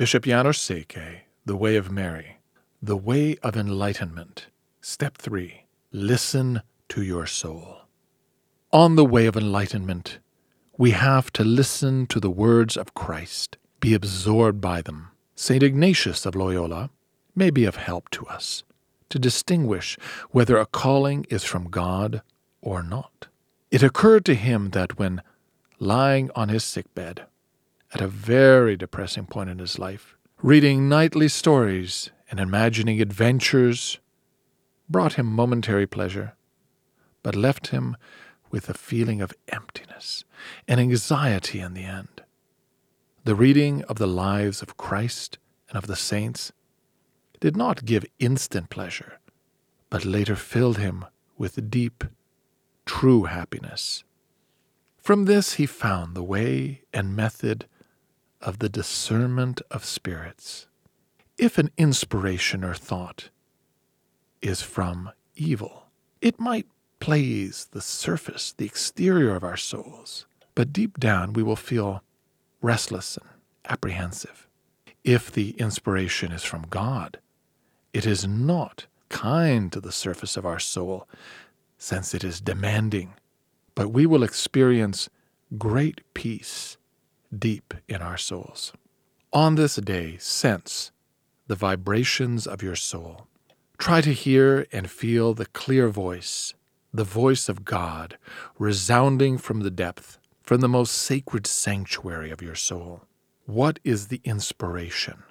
Bishop János Székely, The Way of Mary, The Way of Enlightenment. Step 3 Listen to your soul. On the way of enlightenment, we have to listen to the words of Christ, be absorbed by them. St. Ignatius of Loyola may be of help to us to distinguish whether a calling is from God or not. It occurred to him that when lying on his sickbed, at a very depressing point in his life, reading knightly stories and imagining adventures brought him momentary pleasure, but left him with a feeling of emptiness and anxiety in the end. The reading of the lives of Christ and of the saints did not give instant pleasure, but later filled him with deep, true happiness. From this he found the way and method of the discernment of spirits. If an inspiration or thought is from evil, it might please the surface, the exterior of our souls, but deep down we will feel restless and apprehensive. If the inspiration is from God, it is not kind to the surface of our soul, since it is demanding, but we will experience great peace deep in our souls. On this day, sense the vibrations of your soul. Try to hear and feel the clear voice, the voice of God, resounding from the depth, from the most sacred sanctuary of your soul. What is the inspiration,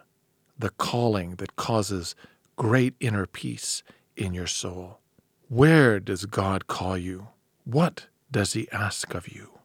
the calling that causes great inner peace in your soul? Where does God call you? What does He ask of you?